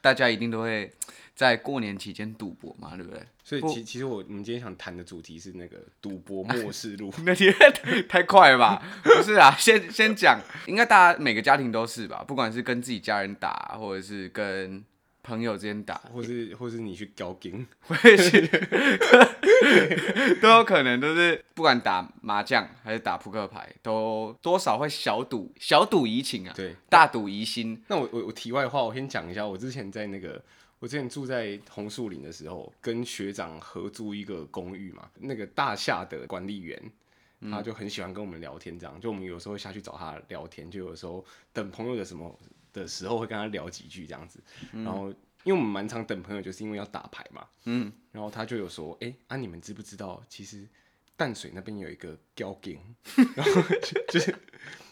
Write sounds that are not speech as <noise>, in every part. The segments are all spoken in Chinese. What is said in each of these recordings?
大家一定都会在过年期间赌博嘛，对不对？所以其其实我我们今天想谈的主题是那个赌博末世录。<laughs> 那也太快了吧？<laughs> 不是啊，先先讲，应该大家每个家庭都是吧？不管是跟自己家人打，或者是跟朋友之间打，或是或是你去交金，<laughs> 或是 <laughs> 都有可能，都是不管打麻将还是打扑克牌，都多少会小赌小赌怡情啊，对，大赌怡心。那我我我题外话，我先讲一下，我之前在那个。我之前住在红树林的时候，跟学长合租一个公寓嘛，那个大厦的管理员，他就很喜欢跟我们聊天，这样，就我们有时候会下去找他聊天，就有时候等朋友的什么的时候会跟他聊几句这样子，然后因为我们蛮常等朋友，就是因为要打牌嘛，嗯，然后他就有说，哎、欸，啊你们知不知道，其实淡水那边有一个交警，然后就是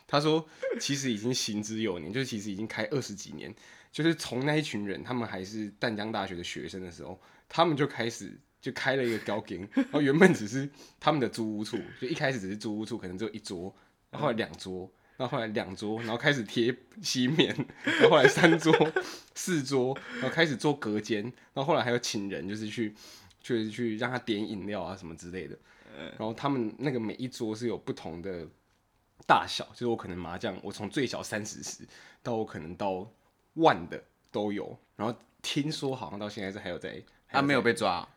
他说，其实已经行之有年，就是其实已经开二十几年。就是从那一群人，他们还是淡江大学的学生的时候，他们就开始就开了一个交警，然后原本只是他们的租屋处，就一开始只是租屋处，可能只有一桌，然后后来两桌，然后后来两桌，然后开始贴西面，然后后来三桌、<laughs> 四桌，然后开始做隔间，然后后来还有请人，就是去就是去让他点饮料啊什么之类的，然后他们那个每一桌是有不同的大小，就是我可能麻将，我从最小三十十到我可能到。万的都有，然后听说好像到现在是还有在，他、啊、没有被抓，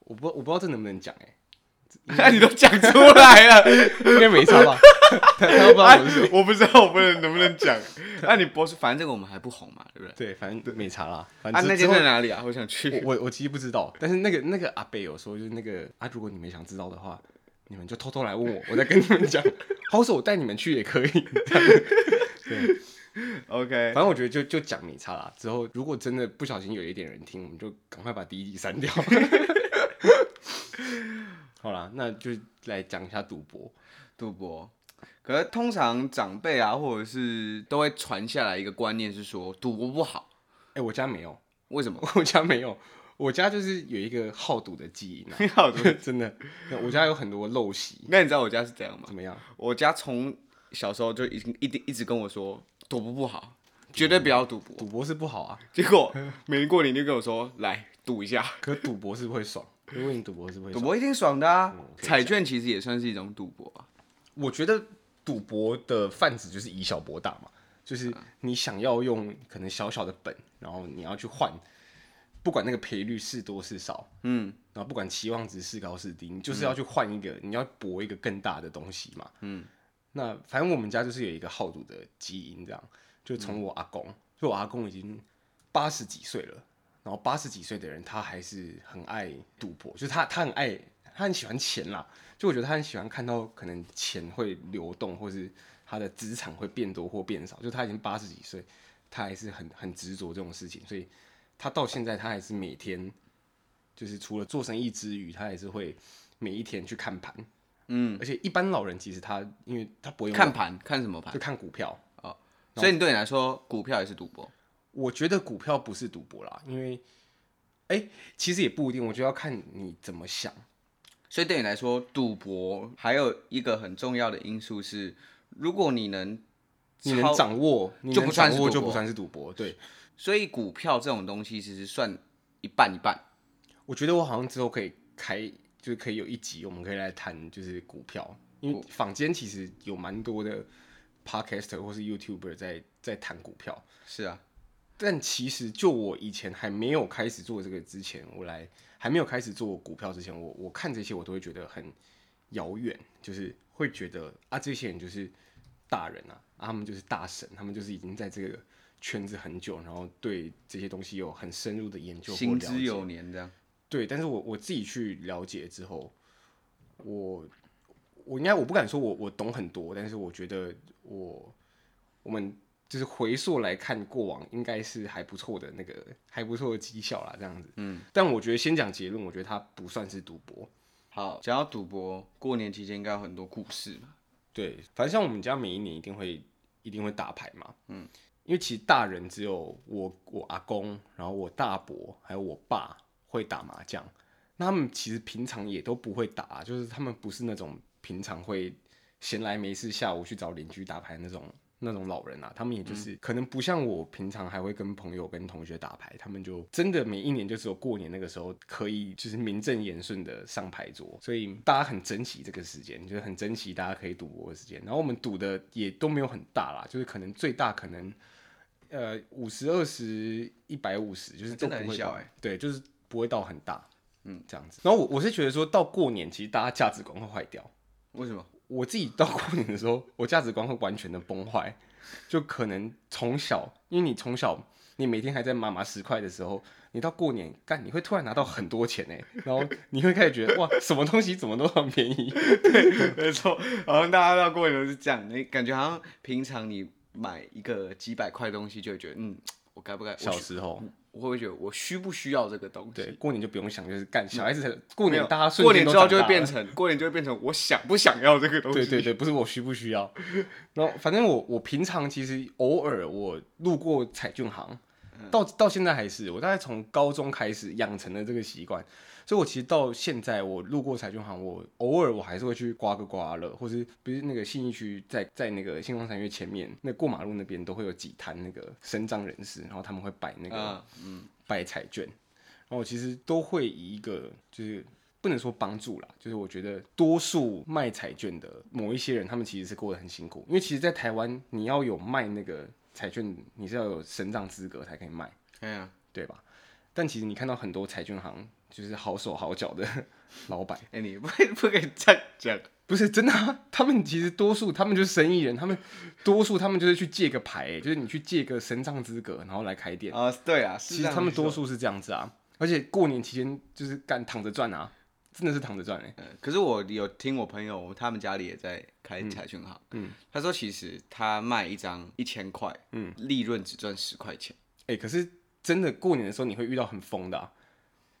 我不我不知道这能不能讲哎、欸，那 <laughs> 你都讲出来了，<laughs> 应该没差吧？他他不知道我是谁、啊，我不知道我不能能不能讲，<laughs> 那、啊、你博士，反正这个我们还不红嘛，对不对？对，反正没差啦。反正啊，那间在哪里啊？我想去，我我其实不知道，但是那个那个阿贝有说，就是那个啊，如果你们想知道的话，你们就偷偷来问我，我再跟你们讲，<laughs> 好说我带你们去也可以。<laughs> 对。OK，反正我觉得就就讲没差啦。之后如果真的不小心有一点人听，我们就赶快把第一集删掉。好啦，那就来讲一下赌博。赌博，可是通常长辈啊，或者是都会传下来一个观念，是说赌博不好。哎、欸，我家没有，为什么？<laughs> 我家没有，我家就是有一个好赌的基因、啊。好赌，<laughs> 真的。我家有很多陋习。那你知道我家是怎样吗？怎么样？我家从小时候就已经一定一直跟我说。赌博不好，绝对不要赌博。赌博是不好啊。结果每年过年就跟我说：“来赌一下。”可赌博是不会爽。因为你赌博是不会爽。赌博一定爽的啊！彩券其实也算是一种赌博啊。我觉得赌博的贩子就是以小博大嘛，就是你想要用可能小小的本，然后你要去换，不管那个赔率是多是少，嗯，然后不管期望值是高是低，你就是要去换一个，你要博一个更大的东西嘛，嗯。那反正我们家就是有一个好赌的基因，这样就从我阿公，就我阿公已经八十几岁了，然后八十几岁的人他还是很爱赌博，就是他他很爱他很喜欢钱啦，就我觉得他很喜欢看到可能钱会流动，或是他的资产会变多或变少，就他已经八十几岁，他还是很很执着这种事情，所以他到现在他还是每天就是除了做生意之余，他还是会每一天去看盘。嗯，而且一般老人其实他，因为他不会看盘，看什么盘？就看股票哦。所以你对你来说，股票也是赌博？我觉得股票不是赌博啦，因为，哎、欸，其实也不一定，我觉得要看你怎么想。所以对你来说，赌博还有一个很重要的因素是，如果你能你能掌握，就不算就不算是赌博。对，所以股票这种东西其实算一半一半。我觉得我好像之后可以开。就是可以有一集，我们可以来谈就是股票，因为坊间其实有蛮多的 podcaster 或是 YouTuber 在在谈股票。是啊，但其实就我以前还没有开始做这个之前，我来还没有开始做股票之前，我我看这些我都会觉得很遥远，就是会觉得啊，这些人就是大人啊，啊，他们就是大神，他们就是已经在这个圈子很久，然后对这些东西有很深入的研究，行之有年这样。对，但是我我自己去了解之后，我我应该我不敢说我我懂很多，但是我觉得我我们就是回溯来看过往，应该是还不错的那个还不错的绩效啦，这样子。嗯，但我觉得先讲结论，我觉得它不算是赌博。好，讲到赌博，过年期间应该有很多故事嘛。对，反正像我们家每一年一定会一定会打牌嘛。嗯，因为其实大人只有我我阿公，然后我大伯还有我爸。会打麻将，那他们其实平常也都不会打，就是他们不是那种平常会闲来没事下午去找邻居打牌那种那种老人啊，他们也就是、嗯、可能不像我平常还会跟朋友跟同学打牌，他们就真的每一年就只有过年那个时候可以就是名正言顺的上牌桌，所以大家很珍惜这个时间，就是很珍惜大家可以赌博的时间。然后我们赌的也都没有很大啦，就是可能最大可能呃五十二十一百五十，就是都不会真的很小哎、欸，对，就是不会到很大，嗯，这样子。然后我我是觉得说到过年，其实大家价值观会坏掉，为什么？我自己到过年的时候，我价值观会完全的崩坏，就可能从小，因为你从小你每天还在妈妈十块的时候，你到过年干，你会突然拿到很多钱哎，然后你会开始觉得哇，什么东西怎么都很便宜，<laughs> 对，没错，好像大家到过年都是这样，你感觉好像平常你买一个几百块东西就会觉得嗯，我该不该？小时候。我会不会觉得我需不需要这个东西？对，过年就不用想，就是干小孩子才过年，大家过年之后就会变成过年就会变成我想不想要这个东西？对对对，不是我需不需要。然后反正我我平常其实偶尔我路过彩券行，到到现在还是我大概从高中开始养成了这个习惯。所以，我其实到现在，我路过彩券行，我偶尔我还是会去刮个刮乐，或是不是那个信义区，在在那个星光三月前面，那过马路那边都会有几摊那个身障人士，然后他们会摆那个嗯摆彩券，然后其实都会以一个就是不能说帮助啦，就是我觉得多数卖彩券的某一些人，他们其实是过得很辛苦，因为其实，在台湾你要有卖那个彩券，你是要有身障资格才可以卖，对吧？但其实你看到很多彩券行。就是好手好脚的老板，<laughs> 哎、欸，你不不可以这样讲，不是真的啊。他们其实多数，他们就是生意人，他们多数他们就是去借个牌，就是你去借个神障资格，然后来开店啊。对啊，其实他们多数是这样子啊。而且过年期间就是干躺着赚啊，真的是躺着赚哎。可是我有听我朋友，他们家里也在开彩券行，嗯，嗯，他说其实他卖一张一千块，嗯，利润只赚十块钱。哎、欸，可是真的过年的时候你会遇到很疯的啊。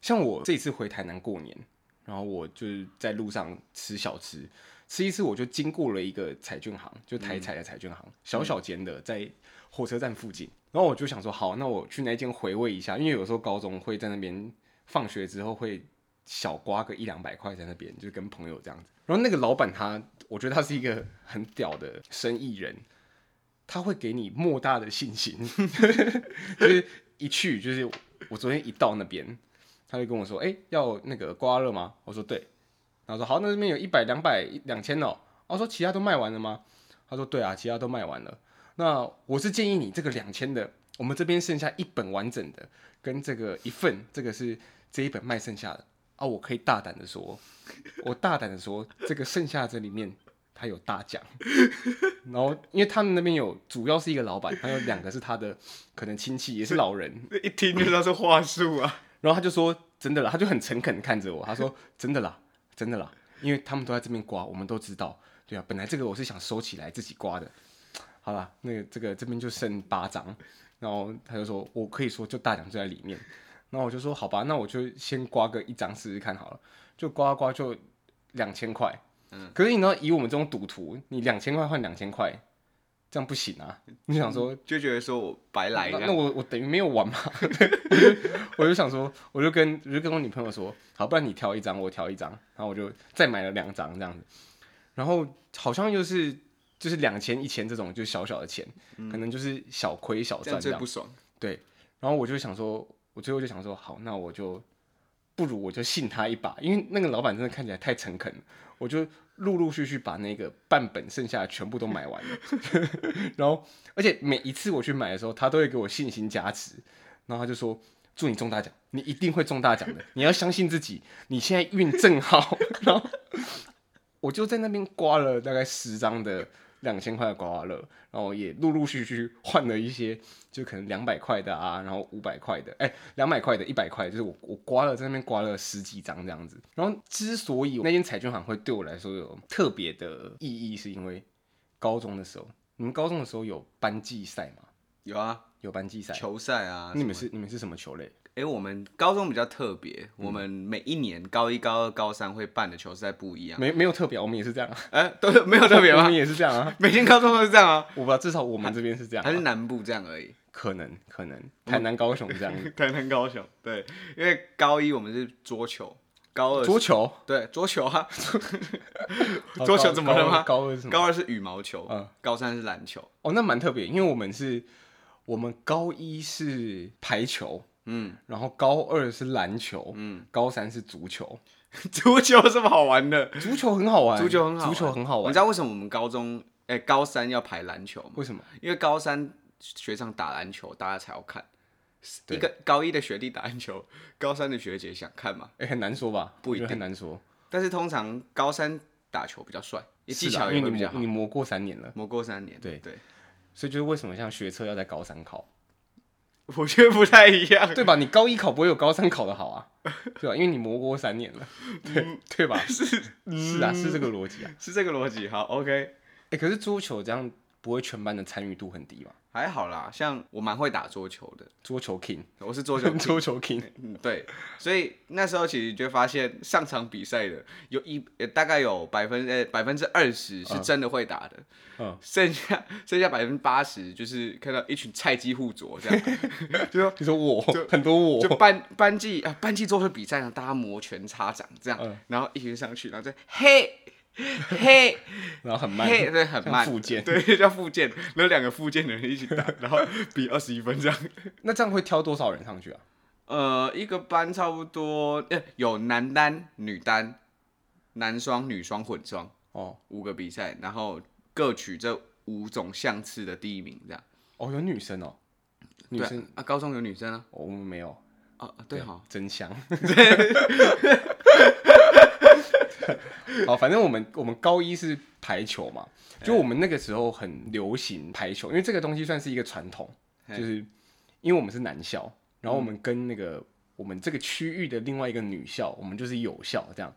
像我这一次回台南过年，然后我就是在路上吃小吃，吃一次我就经过了一个彩券行，就台彩的彩券行，嗯、小小间的在火车站附近，然后我就想说，好，那我去那间回味一下，因为有时候高中会在那边放学之后会小刮个一两百块在那边，就跟朋友这样子。然后那个老板他，我觉得他是一个很屌的生意人，他会给你莫大的信心，<laughs> 就是一去就是我昨天一到那边。他就跟我说：“哎、要那个刮乐吗？”我说：“对。”然后说：“好，那这边有一百、两百、两千哦。”我说：“其他都卖完了吗？”他说：“对啊，其他都卖完了。”那我是建议你这个两千的，我们这边剩下一本完整的，跟这个一份，这个是这一本卖剩下的啊。我可以大胆的说，我大胆的说，这个剩下这里面他有大奖。<laughs> 然后因为他们那边有，主要是一个老板，还有两个是他的可能亲戚，也是老人，<laughs> 一听就知道是话术啊。然后他就说：“真的啦。”他就很诚恳看着我，他说：“真的啦，真的啦，因为他们都在这边刮，我们都知道。对啊，本来这个我是想收起来自己刮的。好啦，那个这个这边就剩八张。然后他就说：我可以说就大奖就在里面。然后我就说：好吧，那我就先刮个一张试试看好了。就刮刮就两千块。嗯，可是你知道，以我们这种赌徒，你两千块换两千块。”这样不行啊！你想说就觉得说我白来，那，那我我等于没有玩嘛？我 <laughs> 就我就想说，我就跟我就跟我女朋友说，好，不然你挑一张，我挑一张，然后我就再买了两张这样子。然后好像就是就是两千一千这种就小小的钱，嗯、可能就是小亏小赚这样。最不爽。对。然后我就想说，我最后就想说，好，那我就不如我就信他一把，因为那个老板真的看起来太诚恳，我就。陆陆续续把那个半本剩下的全部都买完了，<laughs> 然后而且每一次我去买的时候，他都会给我信心加持，然后他就说：“祝你中大奖，你一定会中大奖的，你要相信自己，你现在运正好。”然后我就在那边刮了大概十张的。两千块的刮刮乐，然后也陆陆续续换了一些，就可能两百块的啊，然后五百块的，哎，两百块的，一百块，就是我我刮了在那边刮了十几张这样子。然后之所以那间彩券行会对我来说有特别的意义，是因为高中的时候，你们高中的时候有班际赛吗？有啊，有班际赛，球赛啊。你们是你们是什么球类？哎、欸，我们高中比较特别，嗯、我们每一年高一、高二、高三会办的球赛不一样。没没有特别，我们也是这样。哎、欸，都没有特别吗？我们也是这样啊，<laughs> <laughs> 每间高中都是这样啊。我不知道，至少我们这边是这样、啊，还是南部这样而已。可能可能，台南高雄这样。<laughs> 台南高雄，对，因为高一我们是桌球，高二桌球，对，桌球啊，桌球怎么了吗？高二是什么？高二是羽毛球，嗯，高三是篮球。哦，那蛮特别，因为我们是，我们高一是排球，嗯，然后高二是篮球，嗯，高三是足球。<laughs> 足球有什么好玩的？足球很好玩，足球很好，足球很好玩。你知道为什么我们高中，哎，高三要排篮球吗？为什么？因为高三学长打篮球，大家才要看。一个高一的学弟打篮球，高三的学姐想看吗？哎、欸，很难说吧，不一定，很难说。但是通常高三打球比较帅，技巧也会比较好。你磨过三年了，磨过三年，对对。所以就是为什么像学车要在高三考？<laughs> 我觉得不太一样，对吧？你高一考不会有高三考的好啊，对吧？因为你磨过三年了，<laughs> 对、嗯、对吧？是 <laughs> 是啊，是这个逻辑啊，是这个逻辑。好，OK。哎、欸，可是桌球这样不会全班的参与度很低吗？还好啦，像我蛮会打桌球的，桌球 king，我是桌球 <laughs> 桌球 king，嗯，对，所以那时候其实就发现上场比赛的有一大概有百分呃百分之二十是真的会打的，嗯，剩下剩下百分之八十就是看到一群菜鸡互啄这样，<laughs> 就说你说我很多我。就班班级啊班级桌球比赛呢，大家摩拳擦掌这样，嗯、然后一群上去，然后再嘿。<laughs> 嘿，然后很慢，嘿，对，很慢，附件，对，叫附件，然后两个附件的人一起打，然后比二十一分这样。那这样会挑多少人上去啊？呃，一个班差不多，欸、有男单、女单、男双、女双、混双，哦，五个比赛，然后各取这五种项次的第一名这样。哦，有女生哦，女生啊，高中有女生啊？我们没有啊，对哈，真香。<laughs> <laughs> 好，反正我们我们高一是排球嘛，就我们那个时候很流行排球，因为这个东西算是一个传统，就是因为我们是男校，然后我们跟那个我们这个区域的另外一个女校，我们就是有校这样，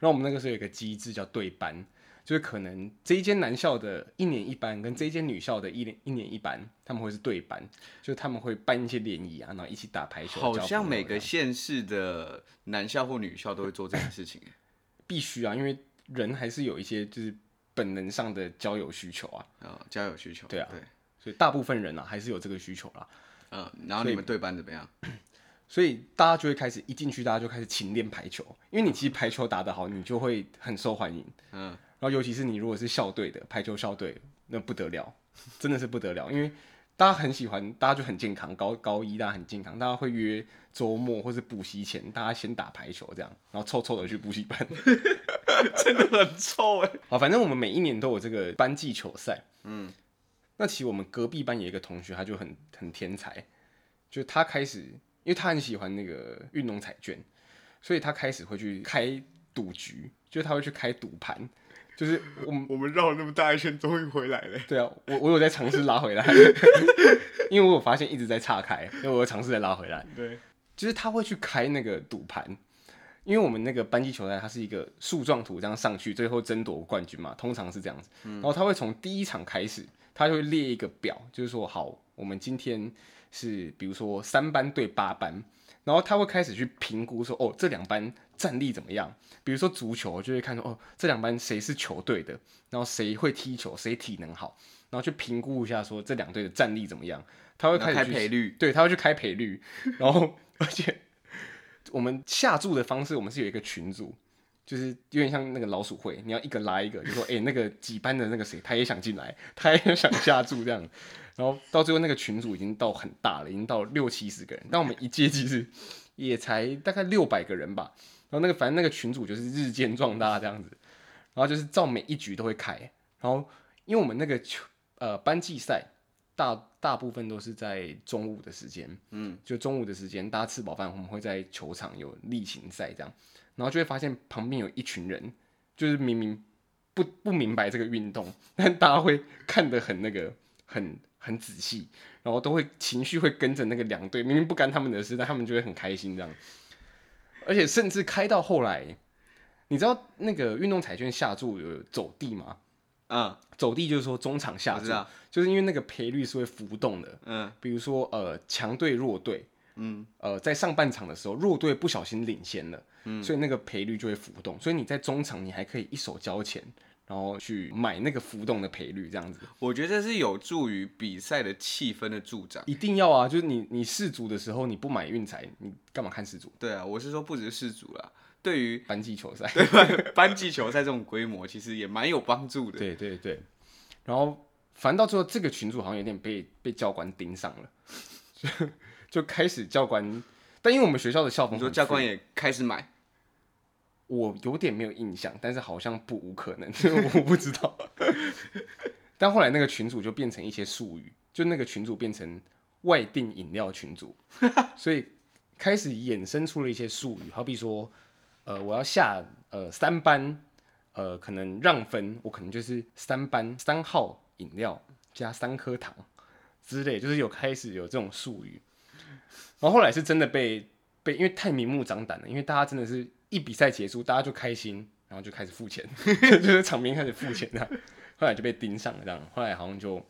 然后我们那个时候有一个机制叫对班，就是可能这一间男校的一年一班跟这一间女校的一年一年一班，他们会是对班，就是他们会办一些联谊啊，然后一起打排球。好像每个县市的男校或女校都会做这件事情。<laughs> 必须啊，因为人还是有一些就是本能上的交友需求啊。啊、哦，交友需求。对啊，对，所以大部分人啊还是有这个需求啦。嗯，然后你们对班怎么样？所以大家就会开始一进去，大家就开始勤练排球，因为你其实排球打得好，你就会很受欢迎。嗯，然后尤其是你如果是校队的排球校队，那不得了，真的是不得了，因为。大家很喜欢，大家就很健康。高高一大家很健康，大家会约周末或是补习前，大家先打排球这样，然后臭臭的去补习班，<laughs> 真的很臭哎。好，反正我们每一年都有这个班际球赛。嗯，那其实我们隔壁班有一个同学，他就很很天才，就他开始，因为他很喜欢那个运动彩券，所以他开始会去开赌局，就他会去开赌盘。就是我们我们绕了那么大一圈，终于回来了。对啊，我我有在尝试拉回来，<laughs> 因为我有发现一直在岔开，所以我有尝试再拉回来。对，就是他会去开那个赌盘，因为我们那个班级球赛它是一个树状图这样上去，最后争夺冠军嘛，通常是这样子。然后他会从第一场开始，他就会列一个表，就是说好，我们今天是比如说三班对八班。然后他会开始去评估说，哦，这两班战力怎么样？比如说足球，就会看说，哦，这两班谁是球队的，然后谁会踢球，谁体能好，然后去评估一下说这两队的战力怎么样。他会开赔率，对，他会去开赔率。然后 <laughs> 而且我们下注的方式，我们是有一个群组，就是有点像那个老鼠会，你要一个拉一个，就说，哎，那个几班的那个谁，他也想进来，他也想下注这样。然后到最后那个群组已经到很大了，已经到六七十个人。但我们一届其实也才大概六百个人吧。然后那个反正那个群主就是日渐壮大这样子。然后就是照每一局都会开。然后因为我们那个球呃班际赛大大部分都是在中午的时间，嗯，就中午的时间大家吃饱饭，我们会在球场有例行赛这样。然后就会发现旁边有一群人，就是明明不不明白这个运动，<laughs> 但大家会看得很那个很。很仔细，然后都会情绪会跟着那个两队，明明不干他们的事，但他们就会很开心这样。而且甚至开到后来，你知道那个运动彩券下注有走地吗？嗯，走地就是说中场下注，就是因为那个赔率是会浮动的。嗯，比如说呃强队弱队，嗯，呃在上半场的时候弱队不小心领先了，嗯，所以那个赔率就会浮动，所以你在中场你还可以一手交钱。然后去买那个浮动的赔率，这样子，我觉得这是有助于比赛的气氛的助长。一定要啊，就是你你试足的时候你不买运彩，你干嘛看试足？对啊，我是说不只是试足啦，对于班级球赛，对班班级球赛这种规模，其实也蛮有帮助的。对对对。然后，反正到最后，这个群主好像有点被被教官盯上了，<laughs> 就就开始教官，但因为我们学校的校风，说教官也开始买。我有点没有印象，但是好像不无可能，<laughs> 我不知道。<laughs> 但后来那个群主就变成一些术语，就那个群主变成外定饮料群组，<laughs> 所以开始衍生出了一些术语，好比说，呃，我要下呃三班，呃，可能让分，我可能就是三班三号饮料加三颗糖之类，就是有开始有这种术语。然后后来是真的被被，因为太明目张胆了，因为大家真的是。一比赛结束，大家就开心，然后就开始付钱，<laughs> 就是场面开始付钱这样，后来就被盯上了这样，后来好像就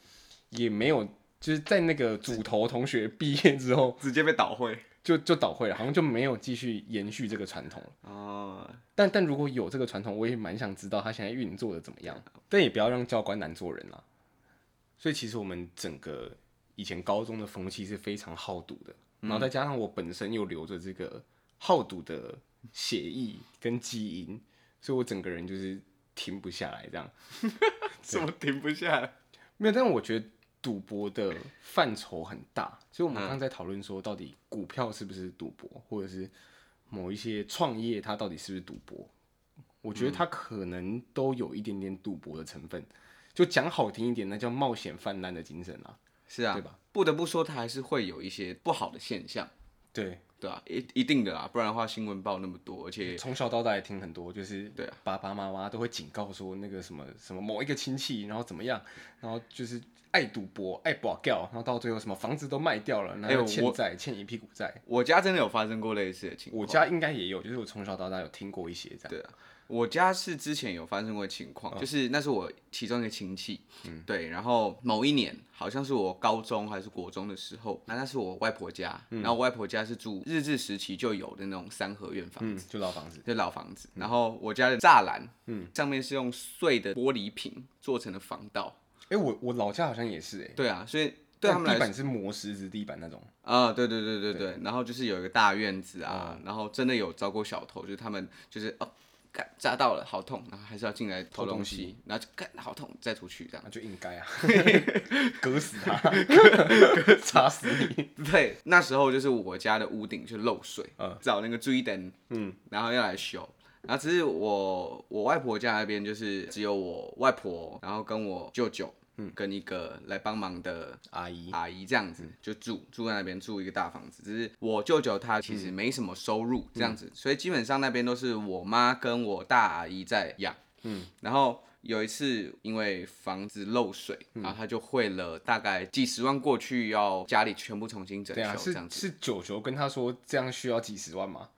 也没有，就是在那个组头同学毕业之后，直接被倒会，就就倒会了，好像就没有继续延续这个传统了。哦，但但如果有这个传统，我也蛮想知道他现在运作的怎么样，但也不要让教官难做人啦。所以其实我们整个以前高中的风气是非常好赌的，然后再加上我本身又留着这个好赌的。血液跟基因，所以我整个人就是停不下来，这样。<laughs> 怎么停不下来？没有，但我觉得赌博的范畴很大，所以我们刚刚在讨论说，到底股票是不是赌博，或者是某一些创业它到底是不是赌博？我觉得它可能都有一点点赌博的成分。就讲好听一点，那叫冒险泛滥的精神啊。是啊，对吧？不得不说，它还是会有一些不好的现象。对。对啊，一一定的啦，不然的话新闻报那么多，而且从小到大也听很多，就是对啊，爸爸妈妈都会警告说那个什么什么某一个亲戚，然后怎么样，然后就是爱赌博、爱博掉，然后到最后什么房子都卖掉了，然后欠债、欸、欠一屁股债。我家真的有发生过类似的情况，我家应该也有，就是我从小到大有听过一些这样。对啊。我家是之前有发生过情况，就是那是我其中一个亲戚，嗯，对，然后某一年好像是我高中还是国中的时候，那那是我外婆家，然后我外婆家是住日治时期就有的那种三合院房子，就老房子，就老房子，然后我家的栅栏，嗯，上面是用碎的玻璃瓶做成的防盗，哎，我我老家好像也是，哎，对啊，所以对他们来说，地板是磨石子地板那种，啊，对对对对对，然后就是有一个大院子啊，然后真的有遭过小偷，就是他们就是哦。扎到了，好痛，然后还是要进来偷东西，然后就干好痛，再出去这样，那就应该啊，<laughs> 割死他，砸死你。<laughs> 对，那时候就是我家的屋顶就漏水，嗯，找那个追灯，嗯，然后要来修，然后只是我我外婆家那边就是只有我外婆，然后跟我舅舅。嗯，跟一个来帮忙的阿姨，阿姨这样子就住住在那边，住一个大房子。只是我舅舅他其实没什么收入，这样子，所以基本上那边都是我妈跟我大阿姨在养。嗯，然后有一次因为房子漏水，然后他就汇了大概几十万过去，要家里全部重新整修。这样子。是是舅舅跟他说这样需要几十万吗？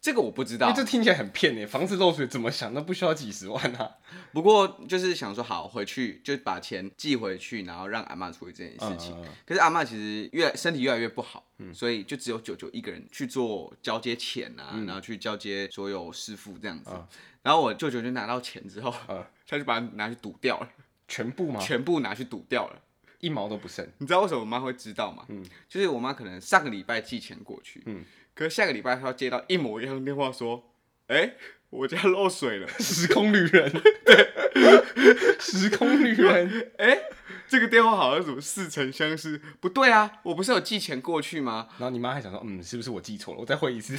这个我不知道，这听起来很骗耶。房子漏水怎么想都不需要几十万啊。<laughs> 不过就是想说好回去就把钱寄回去，然后让阿嬷处理这件事情。嗯、可是阿嬷其实越身体越来越不好，嗯、所以就只有舅舅一个人去做交接钱啊，嗯、然后去交接所有师傅这样子。嗯、然后我舅舅就拿到钱之后，嗯、他就把它拿去赌掉了，全部吗？全部拿去赌掉了，一毛都不剩。你知道为什么我妈会知道吗？嗯，就是我妈可能上个礼拜寄钱过去，嗯，可是下个礼拜他要接到一模一样的电话说。哎、欸，我家漏水了，<laughs> 时空旅人，<laughs> 对，<laughs> 时空旅人，哎、欸，这个电话好像怎么似曾相识？不对啊，我不是有寄钱过去吗？然后你妈还想说，嗯，是不是我寄错了？我再汇一次。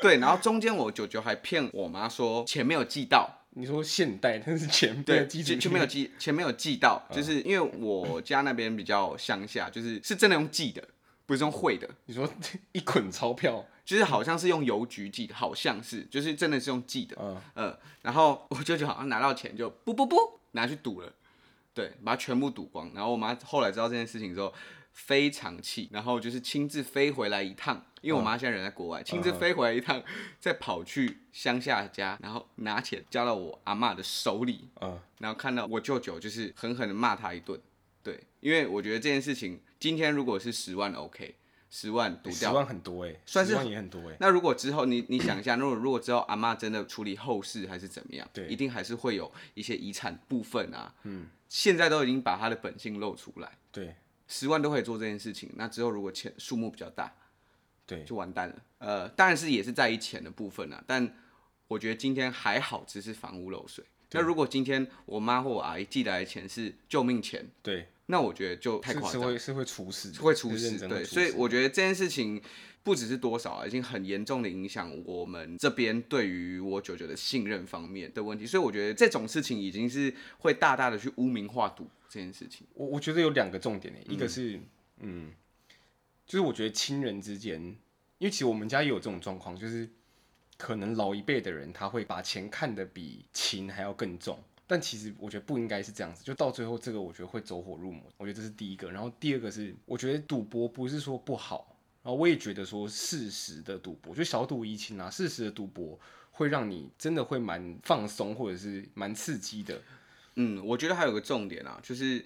对，然后中间我舅舅还骗我妈说钱没有寄到。你说现代，但是钱对，钱钱没有寄，钱没有寄到，就是因为我家那边比较乡下，就是是真的用寄的，不是用汇的。你说 <laughs> 一捆钞票。就是好像是用邮局寄的，好像是，就是真的是用寄的，嗯、呃，然后我舅舅好像拿到钱就不不不拿去赌了，对，把它全部赌光。然后我妈后来知道这件事情之后非常气，然后就是亲自飞回来一趟，因为我妈现在人在国外，亲、嗯、自飞回来一趟，再跑去乡下家，然后拿钱交到我阿妈的手里，嗯、然后看到我舅舅就是狠狠的骂他一顿，对，因为我觉得这件事情今天如果是十万 OK。十万赌掉，十万很多哎，算是十万也很多哎。那如果之后你 <coughs> 你想一下，如果如果之后阿妈真的处理后事还是怎么样，对，一定还是会有一些遗产部分啊。嗯，现在都已经把他的本性露出来，对，十万都可以做这件事情。那之后如果钱数目比较大，对，就完蛋了。呃，当然是也是在意钱的部分啊，但我觉得今天还好，只是房屋漏水。那如果今天我妈或我阿姨寄来的钱是救命钱，对，那我觉得就太夸张，是会是会出事，会出事。对，所以我觉得这件事情不只是多少啊，已经很严重的影响我们这边对于我舅舅的信任方面的问题。所以我觉得这种事情已经是会大大的去污名化赌这件事情。我我觉得有两个重点，一个是嗯，就是我觉得亲人之间，因为其实我们家也有这种状况，就是。可能老一辈的人他会把钱看得比情还要更重，但其实我觉得不应该是这样子，就到最后这个我觉得会走火入魔。我觉得这是第一个，然后第二个是我觉得赌博不是说不好，然后我也觉得说适时的赌博，就小赌怡情啊，适时的赌博会让你真的会蛮放松或者是蛮刺激的。嗯，我觉得还有个重点啊，就是。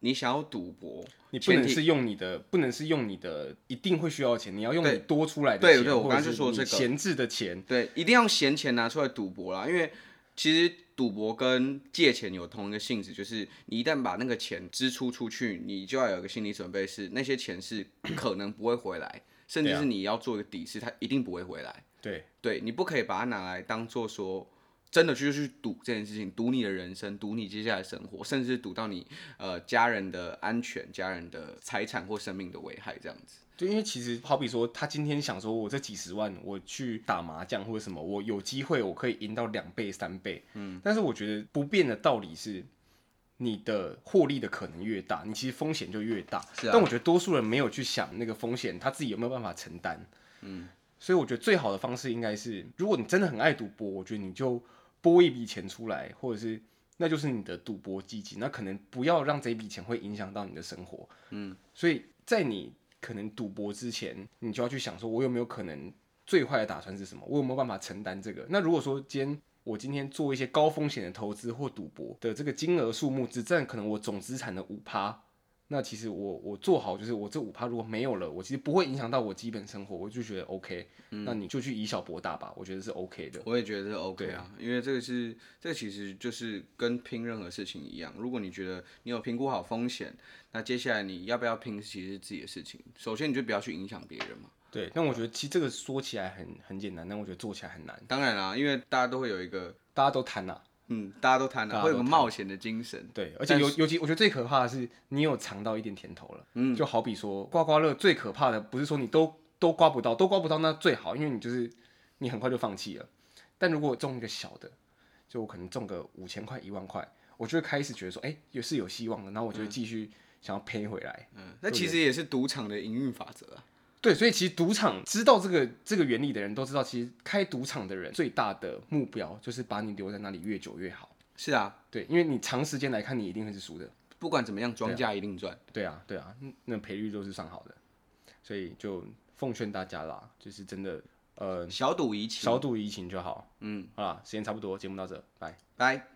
你想要赌博，你不能是用你的，不能是用你的，一定会需要钱。你要用你多出来的钱，对对，我刚刚就说这个闲置的钱，对，一定要闲钱拿出来赌博啦。因为其实赌博跟借钱有同一个性质，就是你一旦把那个钱支出出去，你就要有个心理准备，是那些钱是可能不会回来，甚至是你要做一个底，是它一定不会回来。对，对你不可以把它拿来当做说。真的就去赌这件事情，赌你的人生，赌你接下来生活，甚至赌到你呃家人的安全、家人的财产或生命的危害这样子。对，因为其实好比说，他今天想说，我这几十万我去打麻将或者什么，我有机会我可以赢到两倍、三倍。嗯，但是我觉得不变的道理是，你的获利的可能越大，你其实风险就越大。是啊。但我觉得多数人没有去想那个风险，他自己有没有办法承担。嗯。所以我觉得最好的方式应该是，如果你真的很爱赌博，我觉得你就。拨一笔钱出来，或者是那就是你的赌博基金，那可能不要让这笔钱会影响到你的生活。嗯，所以在你可能赌博之前，你就要去想说，我有没有可能最坏的打算是什么？我有没有办法承担这个？那如果说今天我今天做一些高风险的投资或赌博的这个金额数目只占可能我总资产的五趴。那其实我我做好就是我这五趴如果没有了，我其实不会影响到我基本生活，我就觉得 OK。嗯，那你就去以小博大吧，我觉得是 OK 的。我也觉得是 OK 啊，因为这个是这个其实就是跟拼任何事情一样，如果你觉得你有评估好风险，那接下来你要不要拼其实是自己的事情。首先你就不要去影响别人嘛。对，但我觉得其实这个说起来很很简单，但我觉得做起来很难。当然啦，因为大家都会有一个，大家都贪呐。嗯，大家都贪了，会有个冒险的精神。对，而且尤尤其我觉得最可怕的是，你有尝到一点甜头了。嗯，就好比说刮刮乐，最可怕的不是说你都都刮不到，都刮不到那最好，因为你就是你很快就放弃了。但如果中一个小的，就我可能中个五千块、一万块，我就会开始觉得说，哎、欸，也是有希望的，然后我就会继续想要赔回来。嗯，那其实也是赌场的营运法则啊。对，所以其实赌场知道这个这个原理的人都知道，其实开赌场的人最大的目标就是把你留在那里越久越好。是啊，对，因为你长时间来看，你一定会是输的。不管怎么样，庄家一定赚。对啊，对啊，那赔率都是上好的。所以就奉劝大家啦，就是真的，呃，小赌怡情，小赌怡情就好。嗯，好啦，时间差不多，节目到这，拜拜。